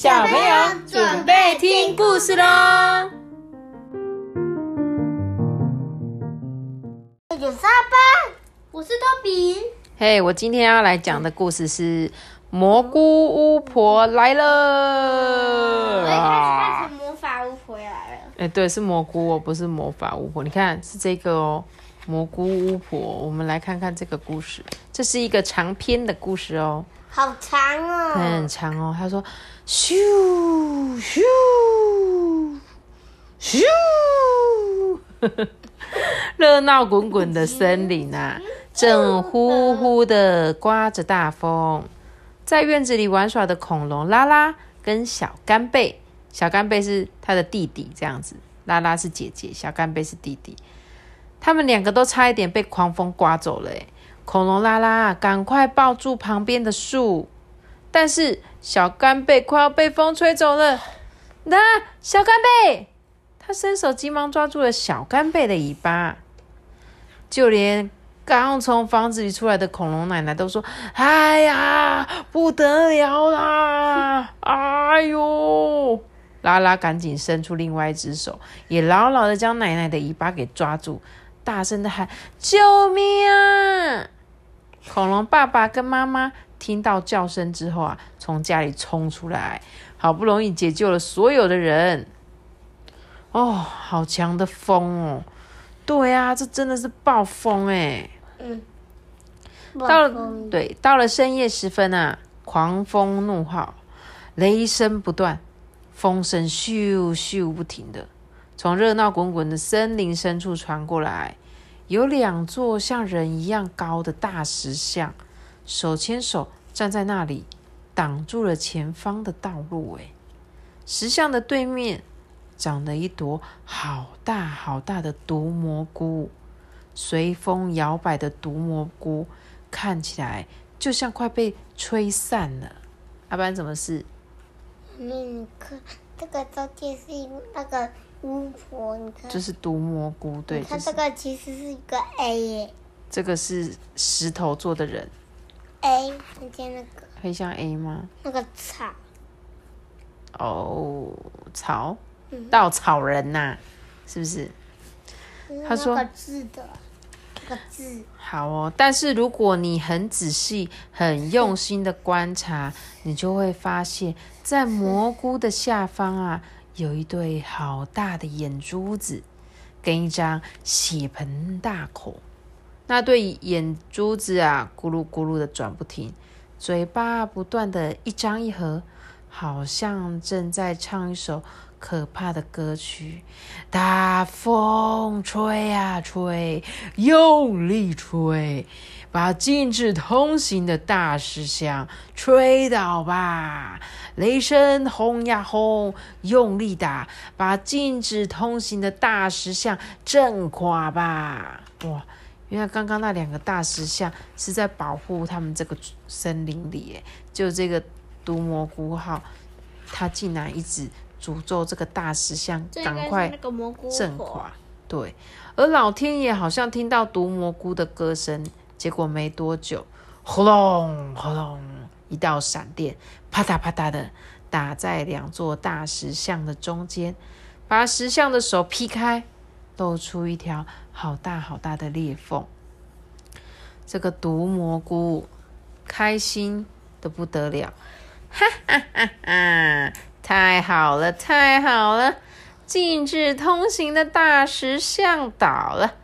小朋友准备听故事喽！有沙巴，我是托比。嘿，我今天要来讲的故事是蘑菇巫婆来了。开始魔法巫婆来了。哎，对，是蘑菇哦，不是魔法巫婆。你看，是这个哦，蘑菇巫婆。我们来看看这个故事，这是一个长篇的故事哦。好长哦，很长哦。他说：“咻咻咻，热闹滚滚的森林啊，正呼呼的刮着大风。在院子里玩耍的恐龙拉拉跟小干贝，小干贝是他的弟弟，这样子。拉拉是姐姐，小干贝是弟弟。他们两个都差一点被狂风刮走了，哎。”恐龙拉拉，赶快抱住旁边的树！但是小干贝快要被风吹走了。那小干贝，他伸手急忙抓住了小干贝的尾巴。就连刚从房子里出来的恐龙奶奶都说：“哎呀，不得了啦！哎呦！”拉拉赶紧伸出另外一只手，也牢牢的将奶奶的尾巴给抓住，大声的喊：“救命啊！”恐龙爸爸跟妈妈听到叫声之后啊，从家里冲出来，好不容易解救了所有的人。哦，好强的风哦！对啊，这真的是暴风哎。嗯。到了，对，到了深夜时分啊，狂风怒号，雷声不断，风声咻咻不停的，从热闹滚滚的森林深处传过来。有两座像人一样高的大石像，手牵手站在那里，挡住了前方的道路。哎，石像的对面长了一朵好大好大的毒蘑菇，随风摇摆的毒蘑菇看起来就像快被吹散了。阿班，怎么事？你看，这个照片是那个。巫婆，你看，这是毒蘑菇，对。它这个其实是一个 A 耶。这个是石头做的人。A，你看那个。很像 A 吗？那个草。哦，草，稻草人呐，是不是？他说。个字的，个字。好哦，但是如果你很仔细、很用心的观察，你就会发现，在蘑菇的下方啊。有一对好大的眼珠子，跟一张血盆大口。那对眼珠子啊，咕噜咕噜的转不停，嘴巴不断的一张一合，好像正在唱一首可怕的歌曲。大风吹啊吹，用力吹。把禁止通行的大石像吹倒吧！雷声轰呀轰，用力打，把禁止通行的大石像震垮吧！哇，原来刚刚那两个大石像是在保护他们这个森林里，诶，就这个毒蘑菇号，他竟然一直诅咒这个大石像赶快震垮。对，而老天爷好像听到毒蘑菇的歌声。结果没多久，轰隆轰隆，一道闪电啪嗒啪嗒的打在两座大石像的中间，把石像的手劈开，露出一条好大好大的裂缝。这个毒蘑菇开心的不得了，哈哈哈哈！太好了，太好了！禁止通行的大石像倒了。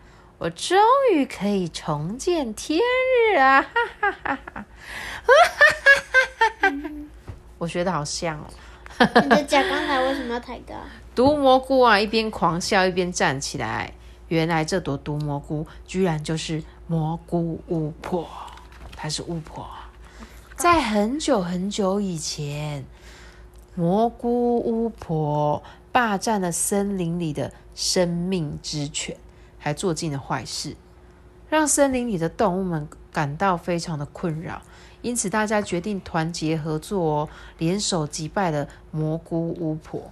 我终于可以重见天日啊！哈哈哈哈哈！我学的好像哦。你的脚刚才为什么要抬高？毒蘑菇啊，一边狂笑一边站起来。原来这朵毒蘑菇居然就是蘑菇巫婆，她是巫婆。在很久很久以前，蘑菇巫婆霸占了森林里的生命之泉。还做尽了坏事，让森林里的动物们感到非常的困扰。因此，大家决定团结合作，哦，联手击败了蘑菇巫婆。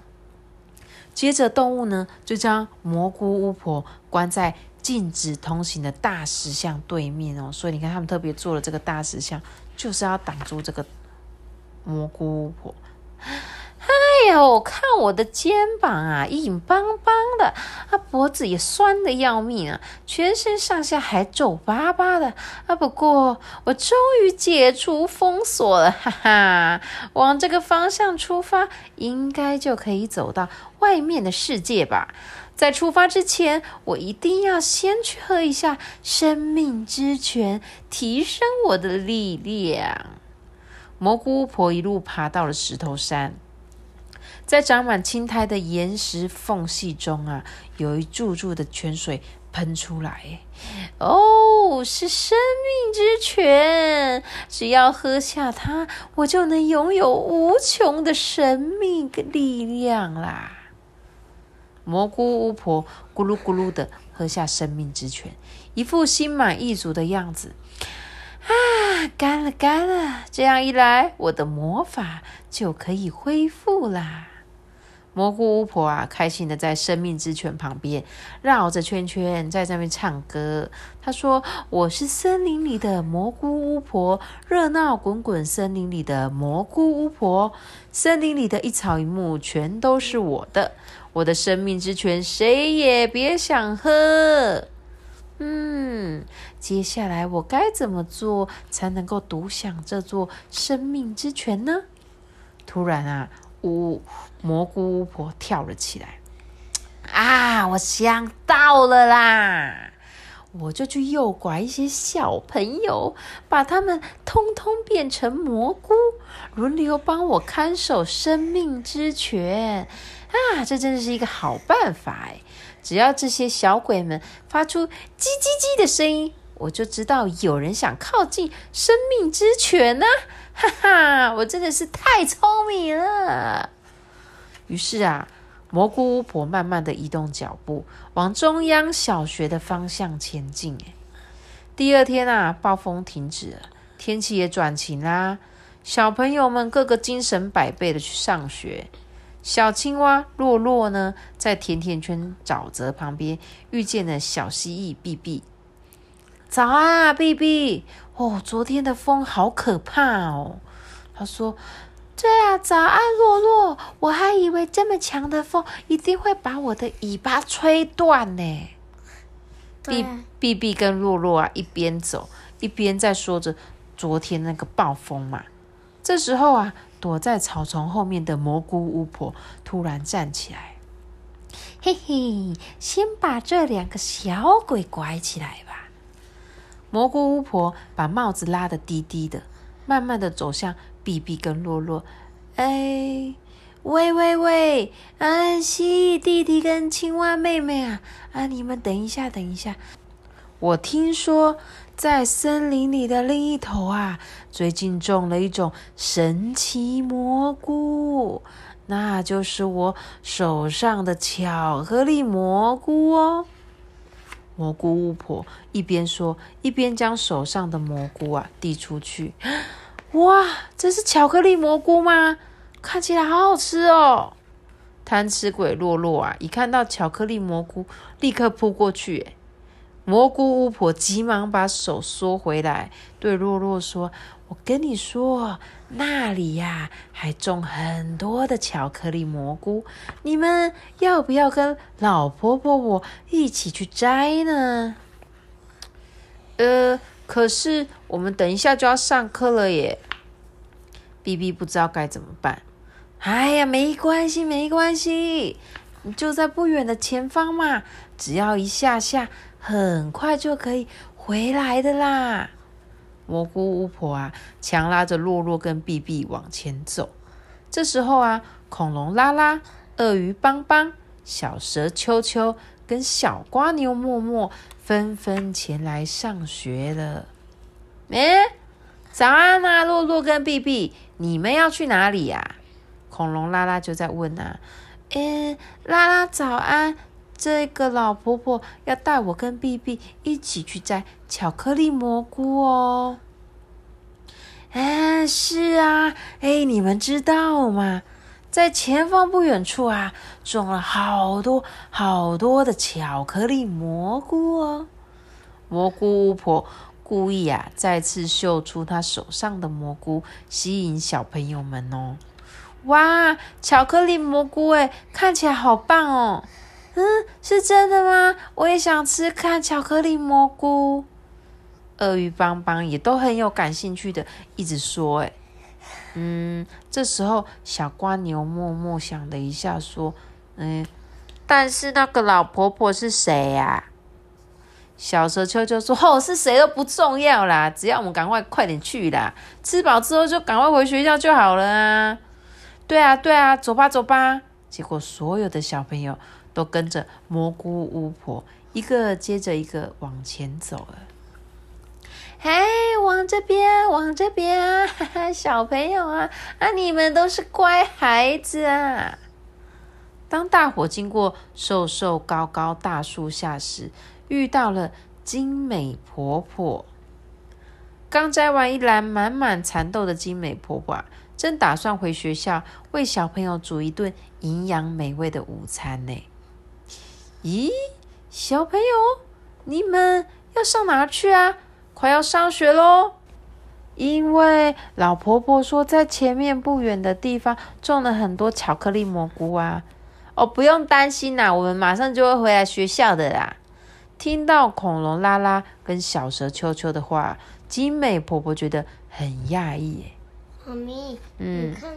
接着，动物呢就将蘑菇巫婆关在禁止通行的大石像对面哦。所以，你看，他们特别做了这个大石像，就是要挡住这个蘑菇巫婆。哎呦，看我的肩膀啊，硬邦邦的，啊，脖子也酸的要命啊，全身上下还皱巴巴的啊。不过我终于解除封锁了，哈哈，往这个方向出发，应该就可以走到外面的世界吧。在出发之前，我一定要先去喝一下生命之泉，提升我的力量。蘑菇巫婆一路爬到了石头山，在长满青苔的岩石缝隙中啊，有一柱柱的泉水喷出来。哦，是生命之泉，只要喝下它，我就能拥有无穷的生命力量啦！蘑菇巫婆咕噜咕噜的喝下生命之泉，一副心满意足的样子。啊，干了，干了！这样一来，我的魔法就可以恢复啦。蘑菇巫婆啊，开心的在生命之泉旁边绕着圈圈，在那边唱歌。她说：“我是森林里的蘑菇巫婆，热闹滚滚森林里的蘑菇巫婆，森林里的一草一木全都是我的。我的生命之泉，谁也别想喝。”嗯，接下来我该怎么做才能够独享这座生命之泉呢？突然啊，巫蘑菇巫婆跳了起来。啊，我想到了啦！我就去诱拐一些小朋友，把他们通通变成蘑菇，轮流帮我看守生命之泉。啊，这真的是一个好办法哎！只要这些小鬼们发出叽叽叽的声音，我就知道有人想靠近生命之泉呢！哈哈，我真的是太聪明了。于是啊，蘑菇巫婆慢慢的移动脚步，往中央小学的方向前进。第二天啊，暴风停止了，天气也转晴啦，小朋友们个个精神百倍的去上学。小青蛙洛洛呢，在甜甜圈沼泽旁边遇见了小蜥蜴碧碧。早啊，碧碧！哦，昨天的风好可怕哦。他说：“对啊，早安，洛洛。我还以为这么强的风一定会把我的尾巴吹断呢。”碧碧碧跟洛洛啊，一边走一边在说着昨天那个暴风嘛。这时候啊。躲在草丛后面的蘑菇巫婆突然站起来，嘿嘿，先把这两个小鬼拐起来吧。蘑菇巫婆把帽子拉得低低的，慢慢的走向碧碧跟洛洛。哎，喂喂喂，啊，蜥蜴弟弟跟青蛙妹妹啊，啊，你们等一下，等一下，我听说。在森林里的另一头啊，最近种了一种神奇蘑菇，那就是我手上的巧克力蘑菇哦。蘑菇巫婆一边说，一边将手上的蘑菇啊递出去。哇，这是巧克力蘑菇吗？看起来好好吃哦！贪吃鬼洛洛啊，一看到巧克力蘑菇，立刻扑过去。蘑菇巫婆急忙把手缩回来，对洛洛说：“我跟你说，那里呀还种很多的巧克力蘑菇，你们要不要跟老婆婆我一起去摘呢？”呃，可是我们等一下就要上课了耶。B B 不知道该怎么办。哎呀，没关系，没关系，你就在不远的前方嘛，只要一下下。很快就可以回来的啦！蘑菇巫婆啊，强拉着洛洛跟碧碧往前走。这时候啊，恐龙拉拉、鳄鱼邦邦、小蛇秋秋跟小瓜牛默默纷纷前来上学了。哎，早安啊，洛洛跟碧碧，你们要去哪里呀？恐龙拉拉就在问啊。嗯，拉拉早安。这个老婆婆要带我跟 B B 一起去摘巧克力蘑菇哦。哎，是啊，哎，你们知道吗？在前方不远处啊，种了好多好多的巧克力蘑菇哦。蘑菇巫婆故意啊，再次秀出她手上的蘑菇，吸引小朋友们哦。哇，巧克力蘑菇哎，看起来好棒哦！嗯，是真的吗？我也想吃看巧克力蘑菇。鳄鱼邦邦也都很有感兴趣的，一直说哎，嗯，这时候小瓜牛默默想了一下，说，嗯，但是那个老婆婆是谁呀？小蛇秋秋说，哦，是谁都不重要啦，只要我们赶快快点去啦，吃饱之后就赶快回学校就好了啊。对啊，对啊，走吧，走吧。结果所有的小朋友都跟着蘑菇巫婆一个接着一个往前走了。嘿，往这边，往这边，哈哈，小朋友啊，啊，你们都是乖孩子啊。当大伙经过瘦瘦高高大树下时，遇到了精美婆婆。刚摘完一篮满满蚕豆的精美婆婆。正打算回学校为小朋友煮一顿营养美味的午餐呢。咦，小朋友，你们要上哪去啊？快要上学喽！因为老婆婆说，在前面不远的地方种了很多巧克力蘑菇啊。哦，不用担心啦，我们马上就会回来学校的啦。听到恐龙拉拉跟小蛇秋秋的话，精美婆婆觉得很讶异。妈咪，你看，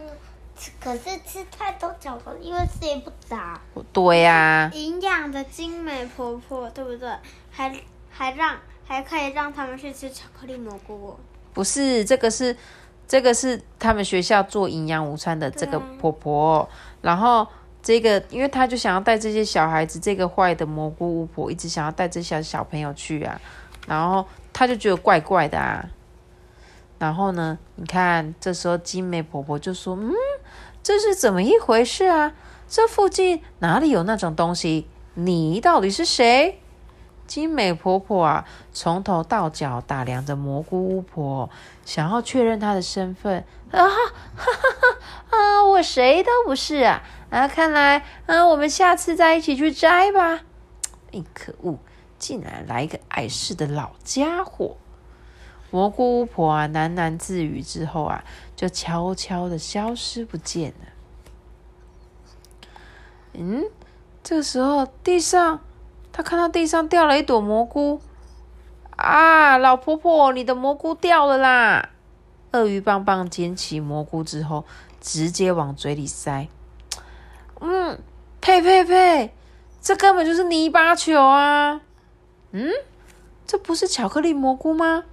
可是吃太多巧克力会睡不着。对呀。营养的精美婆婆，对不对？还还让还可以让他们去吃巧克力蘑菇哦。不是，这个是这个是他们学校做营养午餐的这个婆婆。然后这个，因为他就想要带这些小孩子，这个坏的蘑菇巫婆一直想要带这些小朋友去啊。然后他就觉得怪怪的啊。然后呢？你看，这时候金美婆婆就说：“嗯，这是怎么一回事啊？这附近哪里有那种东西？你到底是谁？”金美婆婆啊，从头到脚打量着蘑菇巫婆，想要确认她的身份。啊哈哈哈！啊，我谁都不是啊！啊，看来啊，我们下次再一起去摘吧。哎，可恶，竟然来一个碍事的老家伙！蘑菇巫婆啊，喃喃自语之后啊，就悄悄的消失不见了。嗯，这个时候地上，他看到地上掉了一朵蘑菇。啊，老婆婆，你的蘑菇掉了啦！鳄鱼棒棒捡起蘑菇之后，直接往嘴里塞。嗯，呸呸呸，这根本就是泥巴球啊！嗯，这不是巧克力蘑菇吗？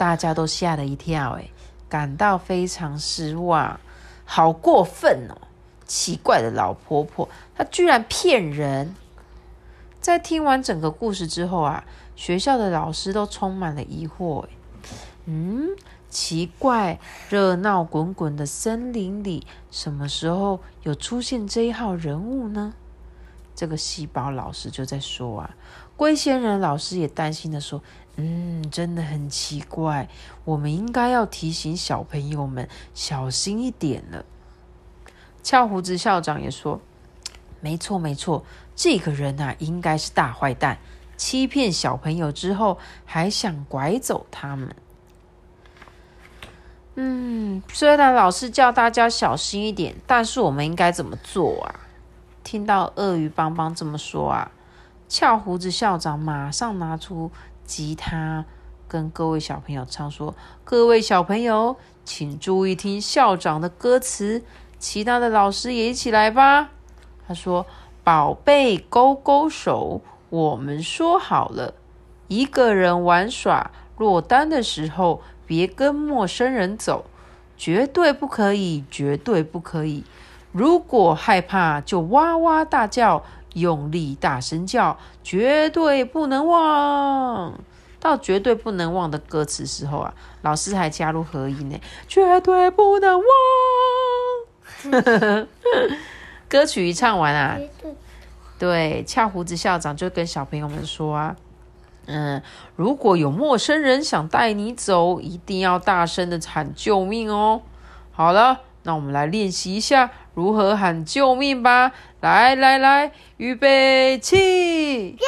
大家都吓了一跳，哎，感到非常失望，好过分哦！奇怪的老婆婆，她居然骗人！在听完整个故事之后啊，学校的老师都充满了疑惑，嗯，奇怪，热闹滚滚的森林里，什么时候有出现这一号人物呢？这个细胞老师就在说啊，龟仙人老师也担心的说。嗯，真的很奇怪，我们应该要提醒小朋友们小心一点了。翘胡子校长也说：“没错，没错，这个人啊，应该是大坏蛋，欺骗小朋友之后还想拐走他们。”嗯，虽然老师叫大家小心一点，但是我们应该怎么做啊？听到鳄鱼邦邦这么说啊，翘胡子校长马上拿出。吉他跟各位小朋友唱说：“各位小朋友，请注意听校长的歌词，其他的老师也一起来吧。”他说：“宝贝，勾勾手，我们说好了，一个人玩耍落单的时候，别跟陌生人走，绝对不可以，绝对不可以。如果害怕，就哇哇大叫。”用力大声叫，绝对不能忘。到绝对不能忘的歌词时候啊，老师还加入合音呢，绝对不能忘。歌曲一唱完啊，对，翘胡子校长就跟小朋友们说啊，嗯，如果有陌生人想带你走，一定要大声的喊救命哦。好了。那我们来练习一下如何喊救命吧！来来来，预备起！救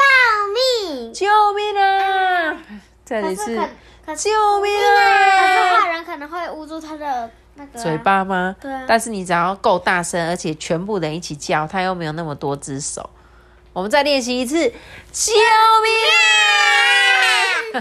命！救命啊！再一次，救命啊！可是坏人可能会捂住他的那个啊嘴。巴吗？对啊，但是你只要够大声，而且全部人一起叫，他又没有那么多只手。我们再练习一次，救命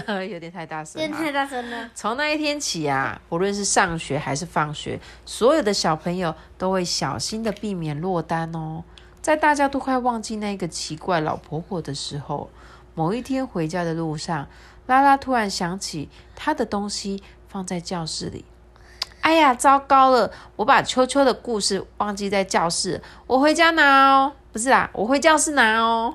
啊！有点太大声太大声了。从那一天起啊，不论是上学还是放学，所有的小朋友都会小心的避免落单哦。在大家都快忘记那个奇怪老婆婆的时候，某一天回家的路上，拉拉突然想起她的东西放在教室里。哎呀，糟糕了！我把秋秋的故事忘记在教室，我回家拿哦。不是啦，我回教室拿哦。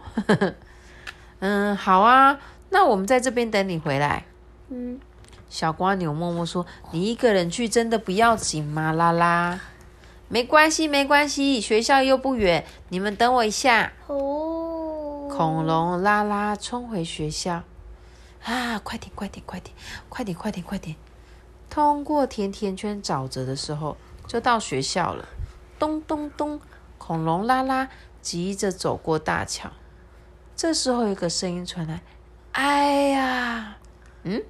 嗯，好啊，那我们在这边等你回来。嗯，小瓜牛默默说：“你一个人去真的不要紧吗？”拉拉，没关系，没关系，学校又不远，你们等我一下。哦，恐龙拉拉冲回学校，啊，快点，快点，快点，快点，快点，快点！通过甜甜圈沼泽的时候，就到学校了。咚咚咚，恐龙拉拉急着走过大桥。这时候，有一个声音传来：“哎呀，嗯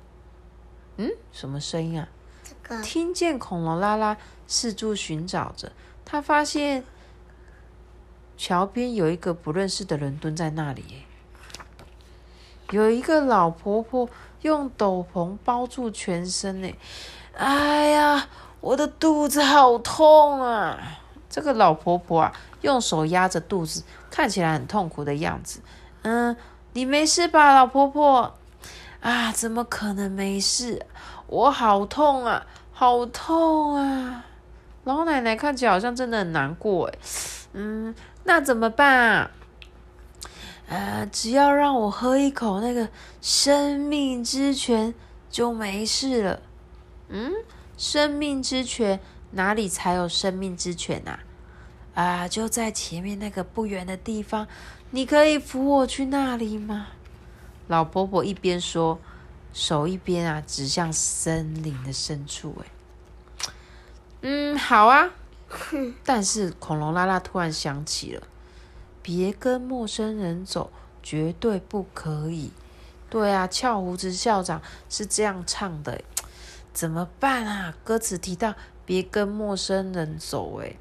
嗯，什么声音啊？”这个听见恐龙拉拉四处寻找着，他发现桥边有一个不认识的人蹲在那里。有一个老婆婆用斗篷包住全身呢。哎呀，我的肚子好痛啊！这个老婆婆啊，用手压着肚子，看起来很痛苦的样子。嗯，你没事吧，老婆婆？啊，怎么可能没事？我好痛啊，好痛啊！老奶奶看起来好像真的很难过哎。嗯，那怎么办啊？呃，只要让我喝一口那个生命之泉就没事了。嗯，生命之泉哪里才有生命之泉啊？啊，就在前面那个不远的地方，你可以扶我去那里吗？老婆婆一边说，手一边啊指向森林的深处。哎，嗯，好啊。但是恐龙拉拉突然想起了，别跟陌生人走，绝对不可以。对啊，翘胡子校长是这样唱的，怎么办啊？歌词提到别跟陌生人走，哎，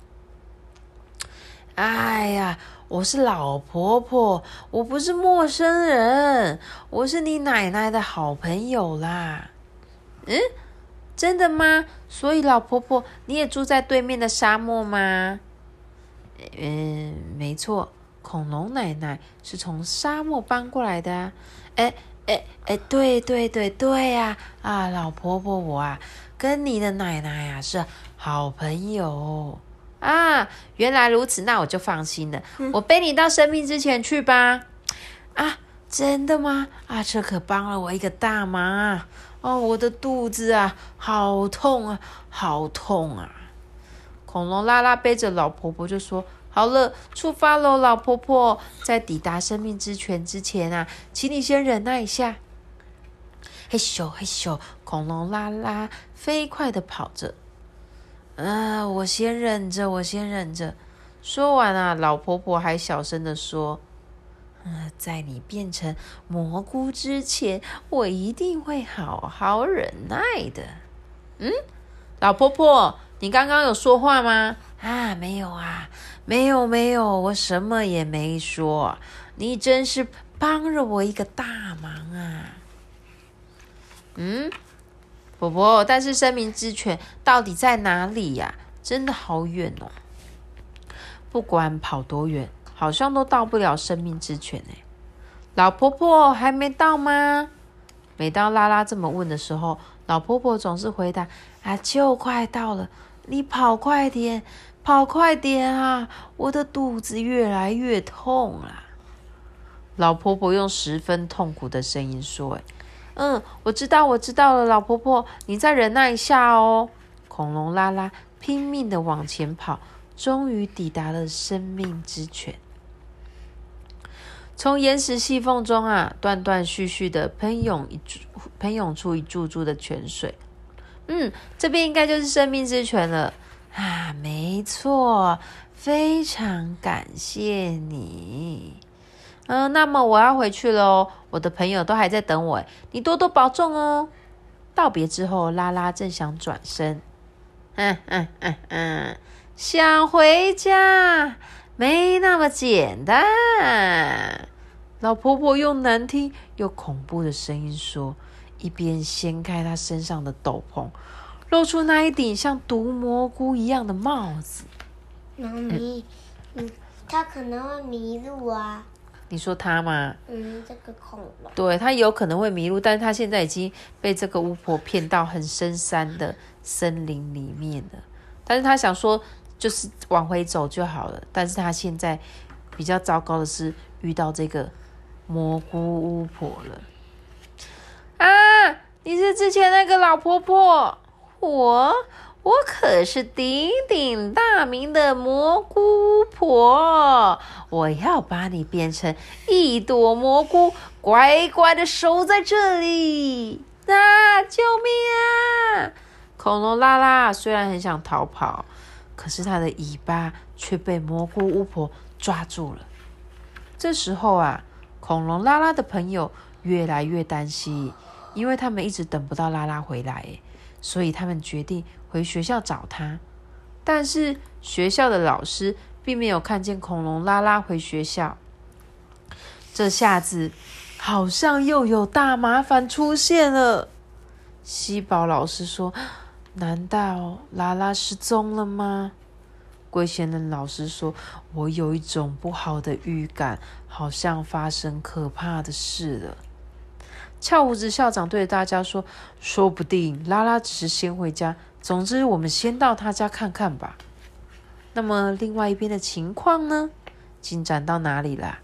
哎呀，我是老婆婆，我不是陌生人，我是你奶奶的好朋友啦。嗯，真的吗？所以老婆婆，你也住在对面的沙漠吗？嗯，没错，恐龙奶奶是从沙漠搬过来的啊。哎哎哎，对对对对呀！啊，老婆婆我啊，跟你的奶奶呀、是好朋友啊。原来如此，那我就放心了。我背你到生命之前去吧。啊，真的吗？啊，这可帮了我一个大忙啊！哦，我的肚子啊，好痛啊，好痛啊！恐龙拉拉背着老婆婆就说：“好了，出发喽，老婆婆。在抵达生命之泉之前啊，请你先忍耐一下。”嘿咻嘿咻，恐龙拉拉飞快的跑着。啊，我先忍着，我先忍着。说完啊，老婆婆还小声的说：“嗯，在你变成蘑菇之前，我一定会好好忍耐的。”嗯，老婆婆，你刚刚有说话吗？啊，没有啊，没有没有，我什么也没说。你真是帮了我一个大忙啊！嗯，婆婆，但是生命之泉到底在哪里呀、真的好远哦。不管跑多远，好像都到不了生命之泉哎。老婆婆还没到吗？每当拉拉这么问的时候，老婆婆总是回答：“啊，就快到了，你跑快点，跑快点啊！我的肚子越来越痛了。”老婆婆用十分痛苦的声音说：“哎，嗯，我知道，我知道了，老婆婆，你再忍耐一下哦。”恐龙拉拉拼命的往前跑，终于抵达了生命之泉。从岩石细缝中啊，断断续续的喷涌一注，喷涌出一柱柱的泉水。嗯，这边应该就是生命之泉了啊！没错，非常感谢你。嗯，那么我要回去喽，我的朋友都还在等我，你多多保重哦。道别之后，拉拉正想转身，嗯嗯嗯嗯，想回家没那么简单。老婆婆用难听又恐怖的声音说，一边掀开她身上的斗篷，露出那一顶像毒蘑菇一样的帽子。妈咪，嗯，他可能会迷路啊。你说他吗？嗯，这个恐龙。对他有可能会迷路，但是他现在已经被这个巫婆骗到很深山的森林里面了。但是他想说，就是往回走就好了。但是他现在比较糟糕的是遇到这个蘑菇巫婆了。啊，你是之前那个老婆婆，我。我可是鼎鼎大名的蘑菇巫婆，我要把你变成一朵蘑菇，乖乖的守在这里。啊！救命啊！恐龙拉拉虽然很想逃跑，可是它的尾巴却被蘑菇巫婆抓住了。这时候啊，恐龙拉拉的朋友越来越担心，因为他们一直等不到拉拉回来，所以他们决定。回学校找他，但是学校的老师并没有看见恐龙拉拉回学校。这下子好像又有大麻烦出现了。西宝老师说：“难道拉拉失踪了吗？”龟仙人老师说：“我有一种不好的预感，好像发生可怕的事了。”翘胡子校长对大家说：“说不定拉拉只是先回家。”总之，我们先到他家看看吧。那么，另外一边的情况呢？进展到哪里了？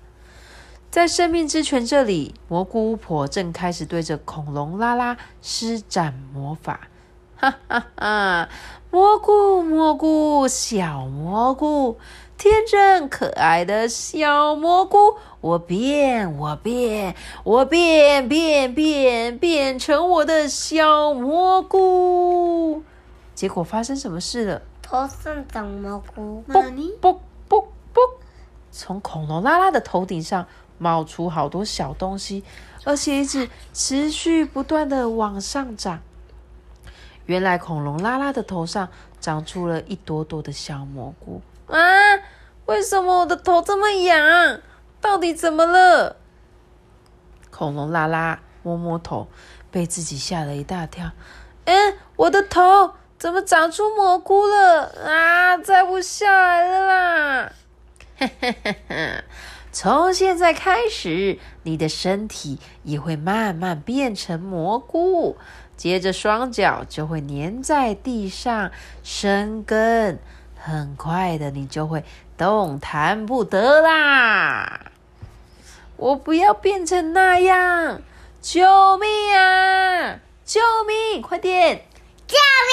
在生命之泉这里，蘑菇巫婆正开始对着恐龙拉拉施展魔法。哈哈哈！蘑菇，蘑菇，小蘑菇，天真可爱的小蘑菇，我变，我变，我变变变，变成我的小蘑菇。结果发生什么事了？头上长蘑菇，啵啵啵啵，从恐龙拉拉的头顶上冒出好多小东西，而且一直持续不断的往上长。原来恐龙拉拉的头上长出了一朵朵的小蘑菇啊！为什么我的头这么痒？到底怎么了？恐龙拉拉摸摸头，被自己吓了一大跳。嗯，我的头。怎么长出蘑菇了啊！摘不下来了啦！从现在开始，你的身体也会慢慢变成蘑菇，接着双脚就会粘在地上生根，很快的你就会动弹不得啦！我不要变成那样！救命啊！救命！快点！救命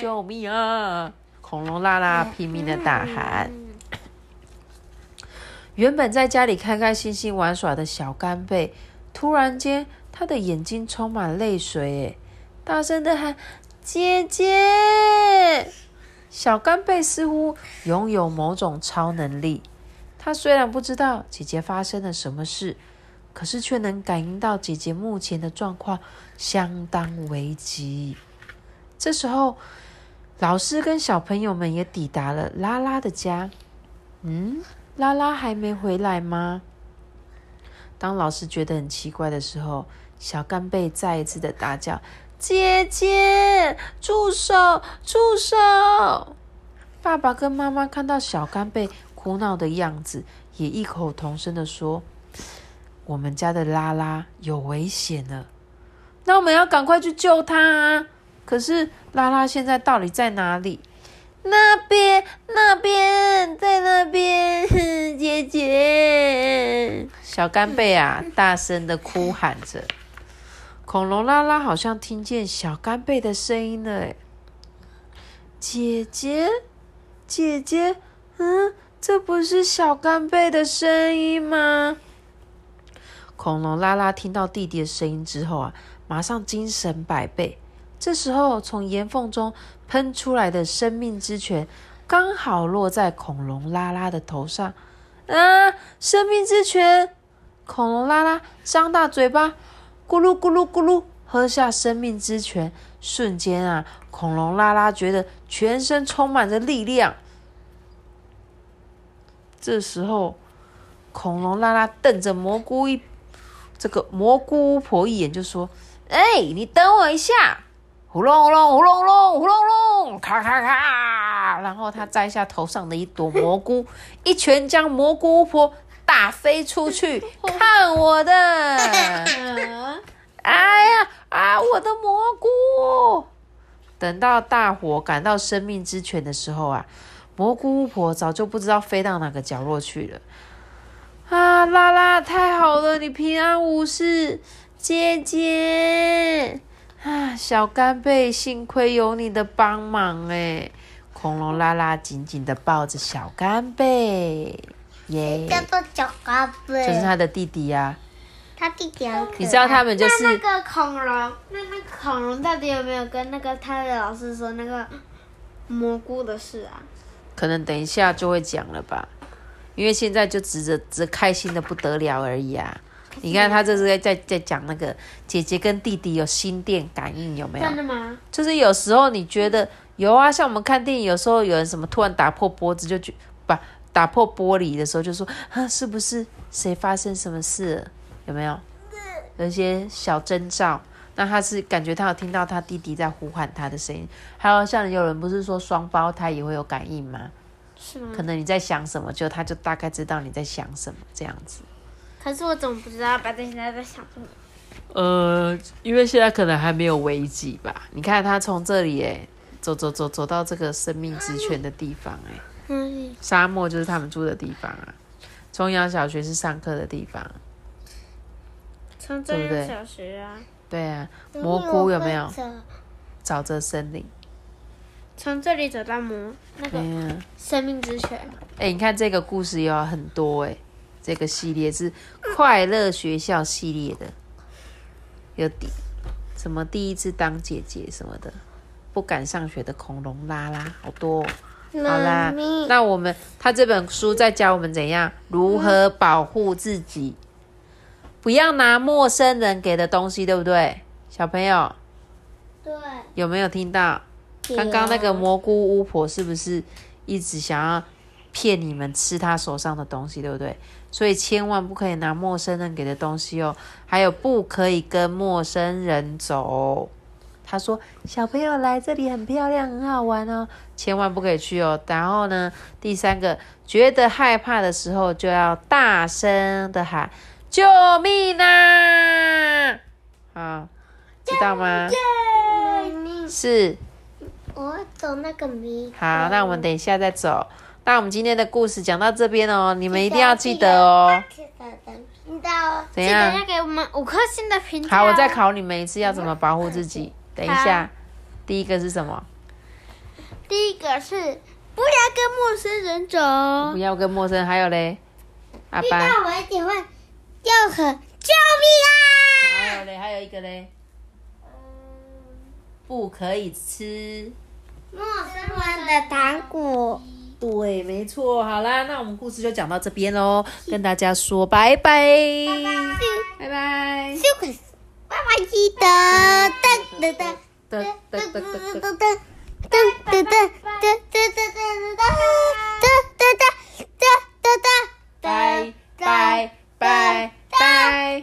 啊！救命啊！恐龙拉拉拼命的大喊。原本在家里开开心心玩耍的小干贝，突然间他的眼睛充满泪水，大声的喊：“姐姐！”小干贝似乎拥有某种超能力，他虽然不知道姐姐发生了什么事，可是却能感应到姐姐目前的状况相当危急。这时候。老师跟小朋友们也抵达了拉拉的家。嗯，拉拉还没回来吗？当老师觉得很奇怪的时候，小干贝再一次的大叫：“姐姐，住手，住手！”爸爸跟妈妈看到小干贝哭闹的样子，也异口同声的说：“我们家的拉拉有危险了，那我们要赶快去救他啊！”可是拉拉现在到底在哪里？那边，那边，在那边，姐姐，小干贝啊，大声的哭喊着。恐龙拉拉好像听见小干贝的声音了，姐姐，姐姐，嗯，这不是小干贝的声音吗？恐龙拉拉听到弟弟的声音之后啊，马上精神百倍。这时候，从岩缝中喷出来的生命之泉，刚好落在恐龙拉拉的头上。啊！生命之泉！恐龙拉拉张大嘴巴，咕噜咕噜咕噜，喝下生命之泉，瞬间啊，恐龙拉拉觉得全身充满着力量。这时候，恐龙拉拉瞪着蘑菇一这个蘑菇巫婆一眼，就说：“哎，你等我一下！”呼隆呼隆呼隆隆呼隆隆，咔咔咔！然后他摘下头上的一朵蘑菇，一拳将蘑菇巫婆打飞出去。看我的！哎呀啊！我的蘑菇！等到大伙赶到生命之泉的时候啊，蘑菇巫婆早就不知道飞到哪个角落去了。啊，拉拉，太好了，你平安无事，姐姐。啊，小干贝，幸亏有你的帮忙哎！恐龙拉拉紧紧的抱着小干贝，耶！叫做小干贝，就是他的弟弟呀。他弟弟很可爱。你知道他们就是那个恐龙，那那恐龙到底有没有跟那个他的老师说那个蘑菇的事啊？可能等一下就会讲了吧，因为现在就只着只开心的不得了而已啊。你看他这是在在在讲那个姐姐跟弟弟有心电感应有没有？真的吗？就是有时候你觉得有啊，像我们看电影，有时候有人什么突然打破脖子就觉不打破玻璃的时候就说啊，是不是谁发生什么事？有没有？有一些小征兆。那他是感觉他有听到他弟弟在呼喊他的声音。还有像有人不是说双胞胎也会有感应吗？是吗？可能你在想什么，就他就大概知道你在想什么这样子。可是我怎么不知道白天现在在想什么？呃，因为现在可能还没有危机吧。你看他从这里哎，走走走走到这个生命之泉的地方哎，嗯，沙漠就是他们住的地方啊。中央小学是上课的地方，从这个小学啊，对啊。蘑菇有没有？沼泽森林。从这里走到蘑那个生命之泉。哎，你看这个故事有很多哎。这个系列是快乐学校系列的，有第什么第一次当姐姐什么的，不敢上学的恐龙拉拉，好多。好啦，那我们他这本书在教我们怎样如何保护自己，不要拿陌生人给的东西，对不对，小朋友？对。有没有听到？刚刚那个蘑菇巫婆是不是一直想要骗你们吃他手上的东西，对不对？所以千万不可以拿陌生人给的东西哦，还有不可以跟陌生人走。他说：“小朋友来这里很漂亮，很好玩哦，千万不可以去哦。”然后呢，第三个，觉得害怕的时候就要大声的喊“救命啊”！好，知道吗？是。我走那个迷。好，那我们等一下再走。那我们今天的故事讲到这边哦，你们一定要记得哦。频道，怎样？要给我们五颗星的评价。好，我再考你们一次，要怎么保护自己？等一下，第一个是什么？第一个是不要跟陌生人走。不要跟陌生人，还有嘞，阿爸。遇到危险会要喊救命啊！还有嘞，还有一个嘞，不可以吃陌生人的糖果。对，没错。好啦，那我们故事就讲到这边喽，跟大家说拜拜，拜拜，拜拜，记得噔噔噔噔噔噔噔噔噔噔噔噔噔噔噔噔噔噔，拜。拜拜。